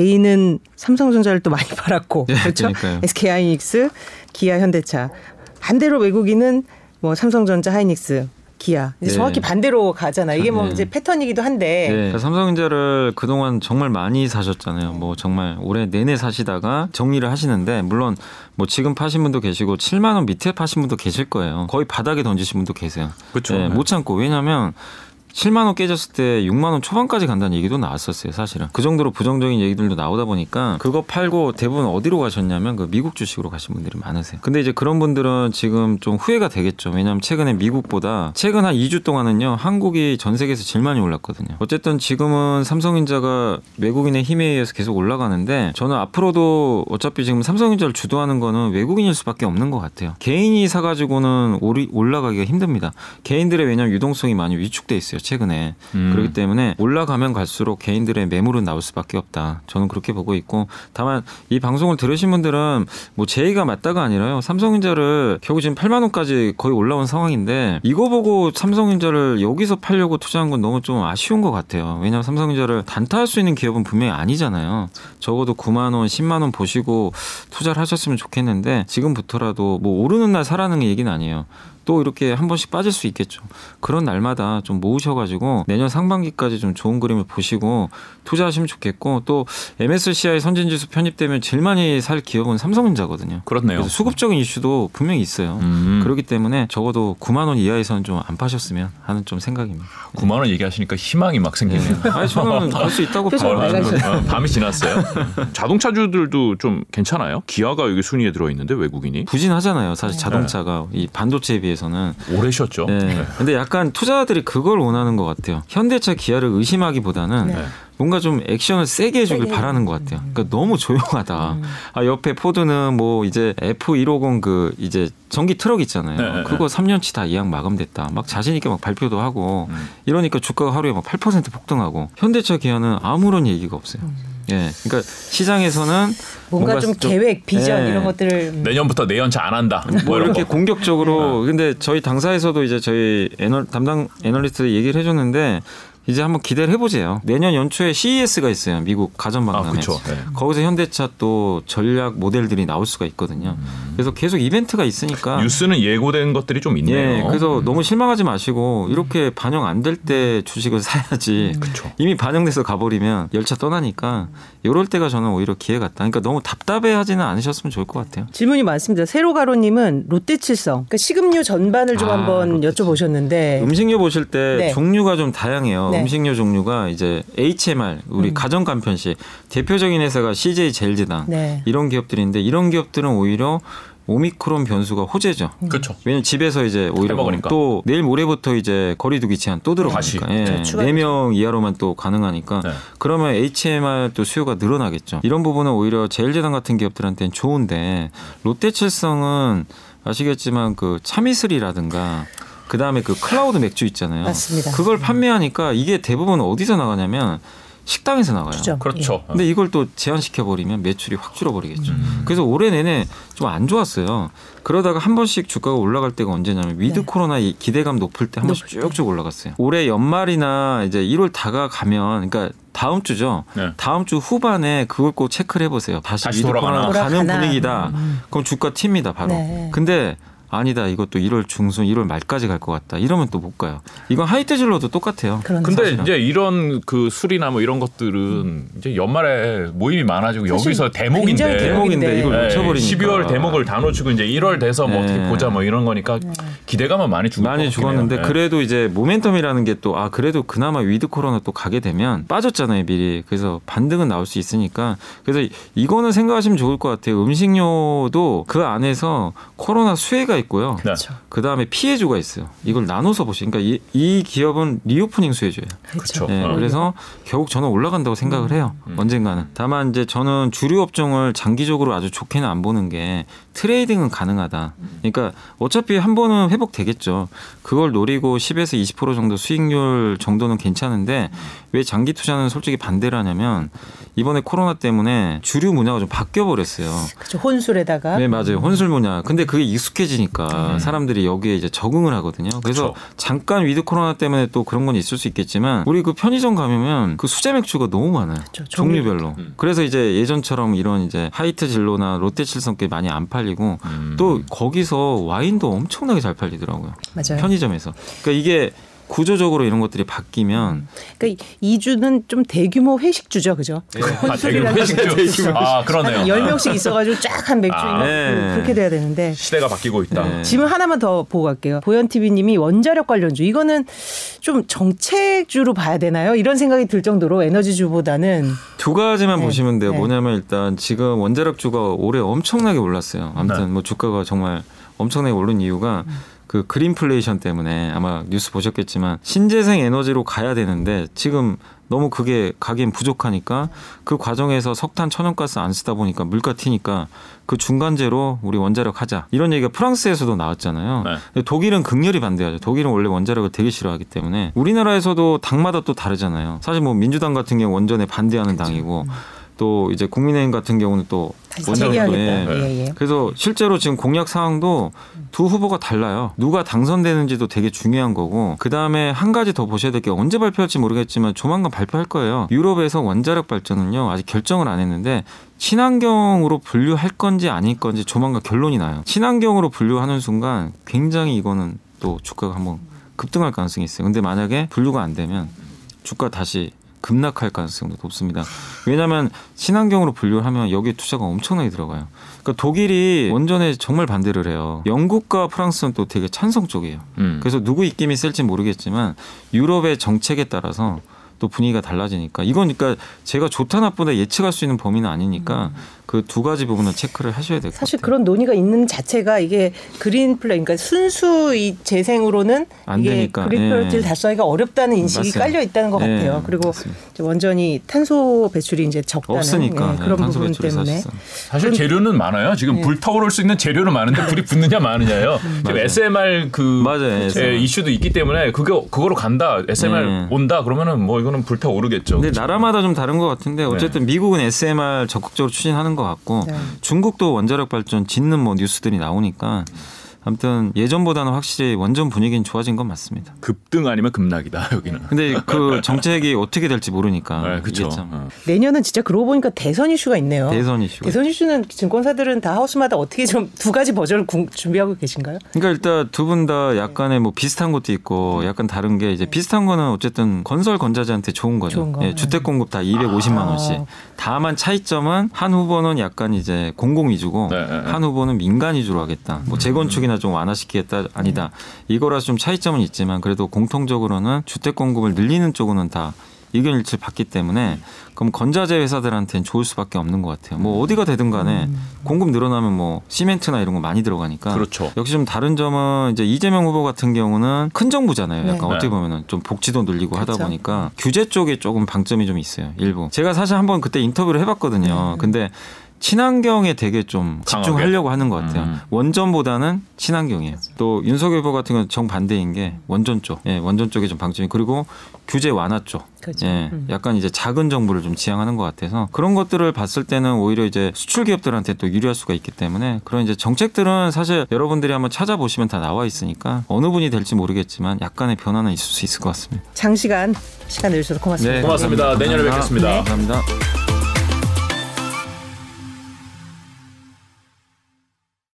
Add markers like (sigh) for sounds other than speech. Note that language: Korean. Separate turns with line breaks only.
개인은 삼성전자를 또 많이 (laughs) 팔았고
네,
그렇죠.
그러니까요.
SK 하이닉스, 기아, 현대차. 반대로 외국인은 뭐 삼성전자, 하이닉스, 기아. 이제
네.
정확히 반대로 가잖아. 이게 뭐
네.
이제 패턴이기도 한데.
네. 그러니까 삼성전자를 그동안 정말 많이 사셨잖아요. 뭐 정말 올해 내내 사시다가 정리를 하시는데 물론 뭐 지금 파신 분도 계시고 7만 원 밑에 파신 분도 계실 거예요. 거의 바닥에 던지신 분도 계세요.
그렇죠.
네, 못 참고 왜냐하면 7만 원 깨졌을 때 6만 원 초반까지 간다는 얘기도 나왔었어요, 사실은. 그 정도로 부정적인 얘기들도 나오다 보니까 그거 팔고 대부분 어디로 가셨냐면 그 미국 주식으로 가신 분들이 많으세요. 근데 이제 그런 분들은 지금 좀 후회가 되겠죠. 왜냐하면 최근에 미국보다 최근 한 2주 동안은요, 한국이 전 세계에서 제일 많이 올랐거든요. 어쨌든 지금은 삼성전자가 외국인의 힘에 의해서 계속 올라가는데 저는 앞으로도 어차피 지금 삼성전자를 주도하는 거는 외국인일 수밖에 없는 것 같아요. 개인이 사가지고는 올라가기가 힘듭니다. 개인들의 왜냐하면 유동성이 많이 위축돼 있어요. 최근에
음.
그렇기 때문에 올라가면 갈수록 개인들의 매물은 나올 수밖에 없다. 저는 그렇게 보고 있고 다만 이 방송을 들으신 분들은 뭐 제의가 맞다가 아니라요. 삼성전자를 결국 지금 8만 원까지 거의 올라온 상황인데 이거 보고 삼성전자를 여기서 팔려고 투자한 건 너무 좀 아쉬운 것 같아요. 왜냐하면 삼성전자를 단타할 수 있는 기업은 분명히 아니잖아요. 적어도 9만 원, 10만 원 보시고 투자를 하셨으면 좋겠는데 지금부터라도 뭐 오르는 날 사라는 얘기는 아니에요. 또 이렇게 한 번씩 빠질 수 있겠죠. 그런 날마다 좀 모으셔가지고 내년 상반기까지 좀 좋은 그림을 보시고 투자하시면 좋겠고 또 MSCI 선진지수 편입되면 제일 많이 살 기업은 삼성전자거든요.
그렇네요.
그래서 수급적인 이슈도 분명히 있어요.
음.
그렇기 때문에 적어도 9만 원 이하에서는 좀 안 파셨으면 하는 좀 생각입니다.
9만 원 얘기하시니까 희망이 막 생기네요.
아니 저는 (laughs) 갈수 있다고
표정
봐요.
어, 밤이 지났어요. (laughs) 자동차주들도 좀 괜찮아요? 기아가 여기 순위에 들어 있는데 외국인이
부진하잖아요. 사실
네.
자동차가 이 반도체에 비해서 는
오래 쉬었죠.
네. 근데 약간 투자자들이 그걸 원하는 것 같아요. 현대차 기아를 의심하기보다는
네.
네.
뭔가 좀 액션을 세게 해주길
세게.
바라는 것 같아요. 그러니까 너무 조용하다.
음.
아 옆에 포드는 뭐 이제 F150 그 이제 전기 트럭 있잖아요.
네, 네,
그거 3년치 다 예약 마감됐다. 막 자신 있게 막 발표도 하고
음.
이러니까 주가가 하루에 막 8% 폭등하고 현대차 기아는 아무런 얘기가 없어요. 예, 그러니까 시장에서는
음. 뭔가, 좀 계획, 비전
예.
이런 것들을 음.
내년부터 내연차 안 한다.
뭐
이런
이렇게
거.
공격적으로 근데 저희 당사에서도 이제 저희 애널 담당 애널리스트 얘기를 해줬는데 이제 한번 기대를 해보세요. 내년 연초에 CES가 있어요. 미국 가전
아,
박람회.
그렇죠. 네.
거기서 현대차 또 전략 모델들이 나올 수가 있거든요. 그래서 계속 이벤트가 있으니까
뉴스는 예고된 것들이 좀 있네요.
예, 그래서 너무 실망하지 마시고 이렇게 반영 안 될 때 주식을 사야지.
그쵸.
이미 반영돼서 가버리면 열차 떠나니까 이럴 때가 저는 오히려 기회 같다. 그러니까 너무 답답해하지는 않으셨으면 좋을 것 같아요.
질문이 많습니다. 세로가로님은 롯데칠성, 그러니까 식음료 전반을 좀
아,
한번 여쭤보셨는데
음식료 보실 때
네.
종류가 좀 다양해요.
네.
음식료 종류가 이제 HMR 우리
음.
가전 간편식 대표적인 회사가 CJ 제일제당
네.
이런 기업들인데 이런 기업들은 오히려 오미크론 변수가 호재죠.
그렇죠.
왜냐면 집에서 이제 오히려
해먹으니까.
또 내일 모레부터 이제 거리두기 제한 또. 들어가니까 예.
네, 추가되죠.
네명 이하로만 또 가능하니까
네.
그러면 HMR 또 수요가 늘어나겠죠. 이런 부분은 오히려 제일제당 같은 기업들한테는 좋은데 롯데칠성은 아시겠지만 그 참이슬이라든가 그 다음에 그 클라우드 맥주 있잖아요.
맞습니다.
그걸 판매하니까 이게 대부분 어디서 나가냐면 식당에서 나가요.
주죠.
그렇죠.
근데 이걸 또 제한시켜 버리면 매출이 확 줄어버리겠죠.
음.
그래서 올해 내내 좀 안 좋았어요. 그러다가 한 번씩 주가가 올라갈 때가 언제냐면 with
네.
코로나 이 기대감 높을 때 한 번씩 쭉쭉 올라갔어요. 올해 연말이나 이제 1월 다가가면 그러니까 다음 주죠.
네.
다음 주 후반에 그걸 꼭 체크를 해보세요. 다시,
다시 with?
코로나 가는
돌아가나.
분위기다.
음.
그럼 주가 튑니다 바로.
네.
근데 아니다. 이것도 1월 중순, 1월 말까지 갈 것 같다. 이러면 또 못 가요. 이건 하이트진로도 똑같아요.
그런
근데
사실은.
이제 이런 그 술이나 뭐 이런 것들은 이제 연말에 모임이 많아지고 여기서 대목인데
굉장히 대목인데.
이걸
네,
놓쳐버리니까.
12월 대목을 다 놓치고 이제 1월 돼서 뭐
네.
어떻게 보자 뭐 이런 거니까 기대감은 많이 죽을
많이 죽었는데.
네.
그래도 이제 모멘텀이라는 게 또 아 그래도 그나마 with 코로나 또 가게 되면 빠졌잖아요 미리 그래서 반등은 나올 수 있으니까 그래서 이거는 생각하시면 좋을 것 같아요 음식료도 그 안에서 코로나 수혜가 있고요
네.
그
다음에 피해주가 있어요 이걸 나눠서 보시니까 이, 이 기업은 reopening 수혜주예요
그렇죠.
네,
어.
그래서 결국 저는 올라간다고 생각을 해요.
음.
언젠가는. 다만 이제 저는 주류 업종을 장기적으로 아주 좋게는 안 보는 게 trading은 가능하다. 그러니까 어차피 한 번은 회복되겠죠. 그걸 노리고 10에서 20% 정도 수익률 정도는 괜찮은데 왜 장기 투자는 솔직히 반대를 하냐면 이번에 코로나 때문에 주류 문화가 좀 바뀌어 버렸어요.
그렇죠. 혼술에다가
네 맞아요 혼술 문화. 근데 그게 많으니까 사람들이 여기에 이제 적응을 하거든요. 그래서
그쵸.
잠깐 with 코로나 때문에 또 그런 건 있을 수 있겠지만 우리 그 편의점 가면 그 수제 맥주가 너무 많아요.
그쵸,
종류별로.
음.
그래서 이제 예전처럼 이런 이제 하이트진로나 롯데칠성 게 많이 안 팔리고
음.
또 거기서 와인도 엄청나게 잘 팔리더라고요.
맞아요.
편의점에서. 그러니까 이게 구조적으로 이런 것들이 바뀌면
그러니까 이 주는 좀 대규모 회식주죠, 그죠?
아, 대규모 회식주. 아, 그러네요.
한 10명씩 있어 가지고 쫙 한 맥주
아,
있는
네.
그렇게 돼야 되는데
시대가 바뀌고 있다.
네.
질문 하나만 더 보고 갈게요. 보현TV님이 원자력 관련주 이거는 좀 정책주로 봐야 되나요? 이런 생각이 들 정도로 에너지주보다는
두 가지만
네.
보시면 돼요.
네.
뭐냐면 일단 지금 원자력주가 올해 엄청나게 올랐어요. 아무튼
네.
뭐 주가가 정말 엄청나게 오른 이유가
음.
그 그린플레이션 때문에 아마 뉴스 보셨겠지만 신재생 에너지로 가야 되는데 지금 너무 그게 가긴 부족하니까 그 과정에서 석탄 천연가스 안 쓰다 보니까 물가 튀니까 그 중간재로 우리 원자력 하자 이런 얘기가 프랑스에서도 나왔잖아요.
네.
근데 독일은 극렬히 반대하죠. 독일은 원래 원자력을 되게 싫어하기 때문에 우리나라에서도 당마다 또 다르잖아요. 사실 뭐 민주당 같은 경우 원전에 반대하는 당이고 또 이제 국민의힘 같은 경우는 또
다시
원자력도
재개하겠다.
예.
예, 예.
그래서 실제로 지금 공약 사항도 두 후보가 달라요. 누가 당선되는지도 되게 중요한 거고 그 다음에 한 가지 더 보셔야 될 게 언제 발표할지 모르겠지만 조만간 발표할 거예요. 유럽에서 원자력 발전은요 아직 결정을 안 했는데 친환경으로 분류할 건지 아닐 건지 조만간 결론이 나요. 친환경으로 분류하는 순간 굉장히 이거는 또 주가가 한번 급등할 가능성이 있어요. 근데 만약에 분류가 안 되면 주가 다시 급락할 가능성도 높습니다. 왜냐하면 친환경으로 분류하면 여기에 투자가 엄청나게 들어가요. 그러니까 독일이 원전에 정말 반대를 해요. 영국과 프랑스는 또 되게 찬성 쪽이에요.
음.
그래서 누구 입김이 셀지 모르겠지만 유럽의 정책에 따라서 또 분위기가 달라지니까 이건 그러니까 제가 좋다 나쁘다 예측할 수 있는 범위는 아니니까 그 두 가지 부분은 체크를 하셔야 될 것 같아요.
사실 그런 논의가 있는 자체가 이게 그린 플레이 그러니까 순수 이 재생으로는
안
이게
되니까.
그린
예.
플레이를 달성하기가 어렵다는 인식이
맞습니다.
깔려 있다는 것
예,
같아요. 그리고 원전이 탄소 배출이 이제 적다는
없으니까
예, 그런
예, 탄소
부분 때문에
사실상.
사실 재료는 많아요. 지금
네.
불타오를 수 있는 재료는 많은데 불이 붙느냐 마느냐예요. 지금
맞아요.
SMR 그
맞아요,
예. 이슈도 있기 때문에 그거 그거로 간다. SMR
네.
온다. 그러면은 뭐 이거는 불타오르겠죠.
근데 나라마다 좀 다른 것 같은데 어쨌든 미국은 SMR 적극적으로 추진하는 것 같고
네.
중국도 원자력 발전 짓는 뭐 뉴스들이 나오니까 아무튼 예전보다는 확실히 원전 분위기는 좋아진 건 맞습니다.
급등 아니면 급락이다 여기는.
근데 그 (laughs) 정책이 어떻게 될지 모르니까
네, 그렇죠.
내년은 진짜 그러고 보니까 대선 이슈가 있네요.
대선 이슈가
대선 이슈는 증권사들은 다 하우스마다 어떻게 좀 두 가지 버전을 구- 준비하고 계신가요?
그러니까 일단 두 분 다 약간의 뭐 비슷한 것도 있고 약간 다른 게 이제 비슷한 거는 어쨌든 건설 건자재한테 좋은 거죠.
좋은 거.
예, 주택 공급 다 250만
아.
원씩. 다만 차이점은 한 후보는 약간 이제 공공 위주고
네, 네, 네.
한 후보는 민간 위주로 하겠다. 뭐 재건축이나 좀 완화시키겠다 아니다. 이거라서 좀 차이점은 있지만 그래도 공통적으로는 주택 공급을 늘리는 쪽으로는 다 의견 일치를 받기 때문에 그럼 건자재 회사들한테는 좋을 수밖에 없는 것 같아요. 뭐 어디가 되든 간에 공급 늘어나면 뭐 시멘트나 이런 거 많이 들어가니까
그렇죠.
역시 좀 다른 점은 이제 이재명 후보 같은 경우는 큰 정부잖아요.
네.
약간
네.
어떻게 보면은 좀 복지도 늘리고 하다
그렇죠.
보니까 규제 쪽에 조금 방점이 좀 있어요. 일부. 제가 사실 한번 그때 인터뷰를 해봤거든요. 근데 친환경에 되게 좀 집중하려고 하는 것 같아요.
음.
원전보다는 친환경이에요. 또 윤석열 후보 같은 경우는 정반대인 게 원전 쪽. 예, 원전 쪽에 좀 방점이 그리고 규제 완화 쪽.
그렇죠.
예,
음.
약간 이제 작은 정부를 좀 지향하는 것 같아서 그런 것들을 봤을 때는 오히려 이제 수출 기업들한테 또 유리할 수가 있기 때문에 그런 이제 정책들은 사실 여러분들이 한번 찾아보시면 다 나와 있으니까 어느 분이 될지 모르겠지만 약간의 변화는 있을 수 있을 것 같습니다.
장시간 시간 내주셔서 고맙습니다.
고맙습니다. 내년에 뵙겠습니다.
감사합니다.